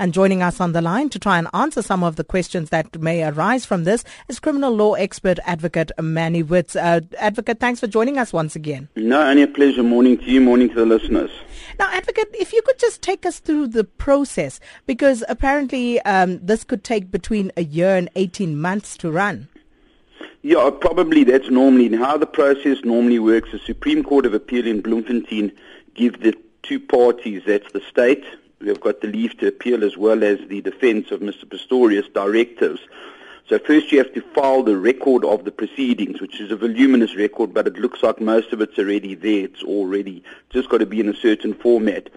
And joining us on the line to try and answer some of the questions that may arise from this is criminal law expert advocate Mannie Witz. Uh, advocate, thanks for joining us once again. No, only a pleasure. Morning to you, morning to the listeners. Now, advocate, if you could just take us through the process, because apparently um, this could take between a year and 18 months to run. Yeah, probably that's normally how the process normally works. The Supreme Court of Appeal in Bloemfontein give the two parties, that's the state, who have got the leave to appeal, as well as the defence of Mr. Pistorius, directives. So first you have to file the record of the proceedings, which is a voluminous record, but it looks like most of it's already there. It's already just got to be in a certain format.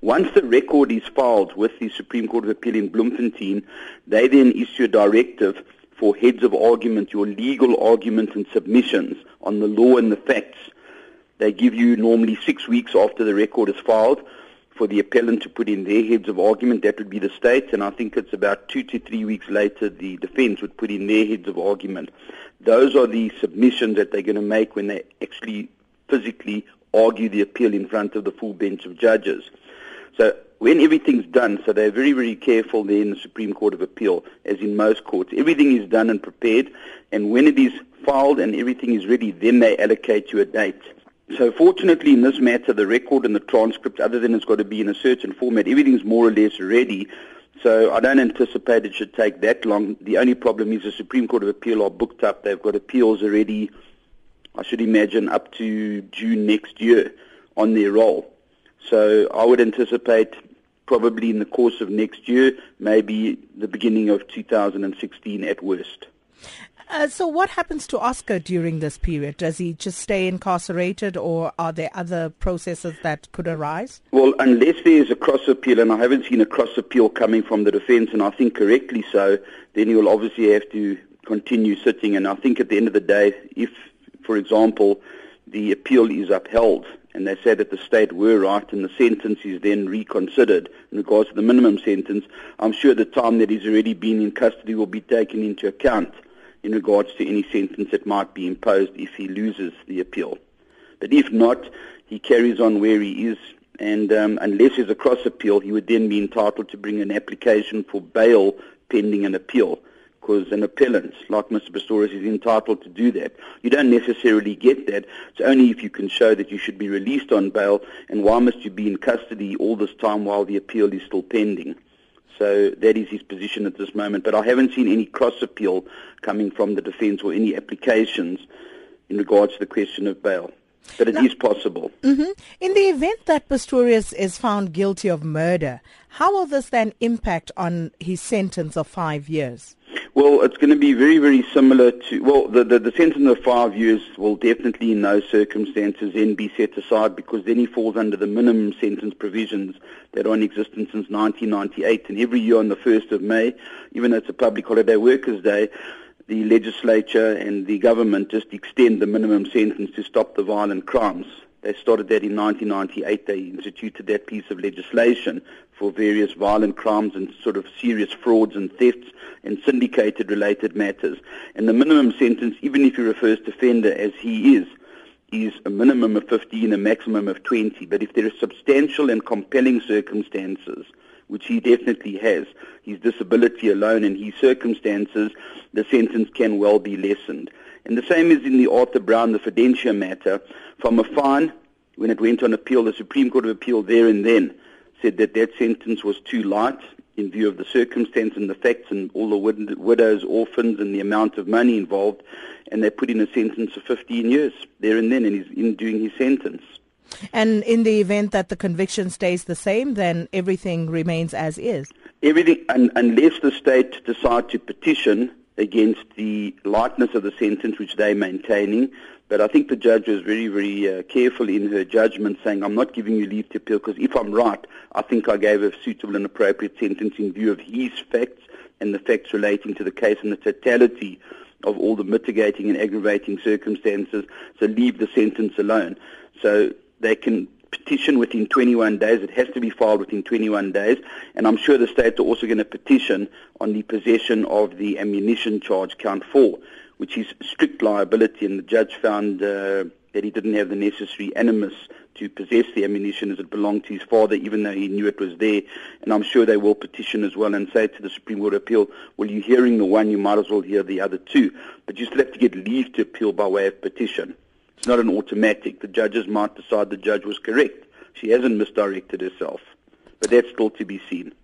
Once the record is filed with the Supreme Court of Appeal in Bloemfontein, they then issue a directive for heads of argument, your legal arguments and submissions on the law and the facts. They give you normally six weeks after the record is filed for the appellant to put in their heads of argument. That would be the state, and I think it's about two to three weeks later the defense would put in their heads of argument. Those are the submissions that they're going to make when they actually physically argue the appeal in front of the full bench of judges. So when everything's done, so they're very, very careful there in the Supreme Court of Appeal, as in most courts. Everything is done and prepared, and when it is filed and everything is ready, then they allocate you a date. So fortunately in this matter, the record and the transcript, other than it's got to be in a certain format, everything's more or less ready. So I don't anticipate it should take that long. The only problem is the Supreme Court of Appeal are booked up. They've got appeals already, I should imagine, up to June next year on their roll. So I would anticipate probably in the course of next year, maybe the beginning of 2016 at worst. Uh, so what happens to Oscar during this period? Does he just stay incarcerated or are there other processes that could arise? Well, unless there is a cross appeal, and I haven't seen a cross appeal coming from the defense, and I think correctly so, then he will obviously have to continue sitting. And I think at the end of the day, if, for example, the appeal is upheld, and they say that the state were right and the sentence is then reconsidered in regards to the minimum sentence, I'm sure the time that he's already been in custody will be taken into account in regards to any sentence that might be imposed if he loses the appeal. But if not, he carries on where he is, and um, unless there's a cross appeal, he would then be entitled to bring an application for bail pending an appeal, because an appellant, like Mr. Pistorius, is entitled to do that. You don't necessarily get that. It's only if you can show that you should be released on bail, and why must you be in custody all this time while the appeal is still pending? So that is his position at this moment. But I haven't seen any cross appeal coming from the defence or any applications in regards to the question of bail. But it now, is possible. Mm-hmm. In the event that Pistorius is found guilty of murder, how will this then impact on his sentence of five years? Well, it's going to be very, very similar to, well, the, the, the, sentence of five years will definitely in those circumstances then be set aside because then he falls under the minimum sentence provisions that are in existence since 1998. And every year on the 1st of May, even though it's a public holiday workers' day, the legislature and the government just extend the minimum sentence to stop the violent crimes. They started that in 1998. They instituted that piece of legislation for various violent crimes and sort of serious frauds and thefts and syndicated related matters. And the minimum sentence, even if you're a first offender, as he is, is a minimum of 15, a maximum of 20. But if there are substantial and compelling circumstances, which he definitely has, his disability alone and his circumstances, the sentence can well be lessened. And the same is in the Arthur Brown, the Fidentia matter. From a fine, when it went on appeal, the Supreme Court of Appeal there and then said that that sentence was too light in view of the circumstance and the facts and all the wid- widows, orphans, and the amount of money involved, and they put in a sentence of 15 years there and then, and he's in doing his sentence. And in the event that the conviction stays the same, then everything remains as is. Everything, un- unless the state decide to petition against the lightness of the sentence, which they're maintaining. But I think the judge was very, very uh, careful in her judgment, saying, I'm not giving you leave to appeal because if I'm right, I think I gave a suitable and appropriate sentence in view of his facts and the facts relating to the case and the totality of all the mitigating and aggravating circumstances. So leave the sentence alone. So they can petition within 21 days. It has to be filed within 21 days. And I'm sure the states are also going to petition on the possession of the ammunition charge count four, which is strict liability. And the judge found uh, that he didn't have the necessary animus to possess the ammunition as it belonged to his father, even though he knew it was there. And I'm sure they will petition as well and say to the Supreme Court of Appeal, well, you're hearing the one, you might as well hear the other two. But you still have to get leave to appeal by way of petition. It's not an automatic. The judges might decide the judge was correct. She hasn't misdirected herself, but that's still to be seen.